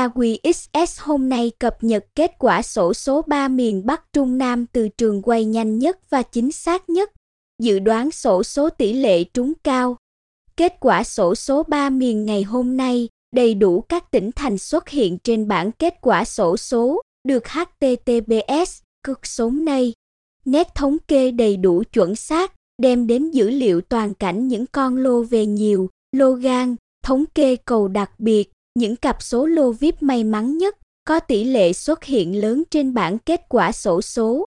KQXS hôm nay cập nhật kết quả sổ số 3 miền Bắc Trung Nam từ trường quay nhanh nhất và chính xác nhất. Dự đoán sổ số tỷ lệ trúng cao. Kết quả sổ số 3 miền ngày hôm nay, đầy đủ các tỉnh thành xuất hiện trên bảng kết quả sổ số, được HTTPS, cực sống nay. Nét thống kê đầy đủ chuẩn xác, đem đến dữ liệu toàn cảnh những con lô về nhiều, lô gan, thống kê cầu đặc biệt, những cặp số lô VIP may mắn nhất, có tỷ lệ xuất hiện lớn trên bảng kết quả sổ số.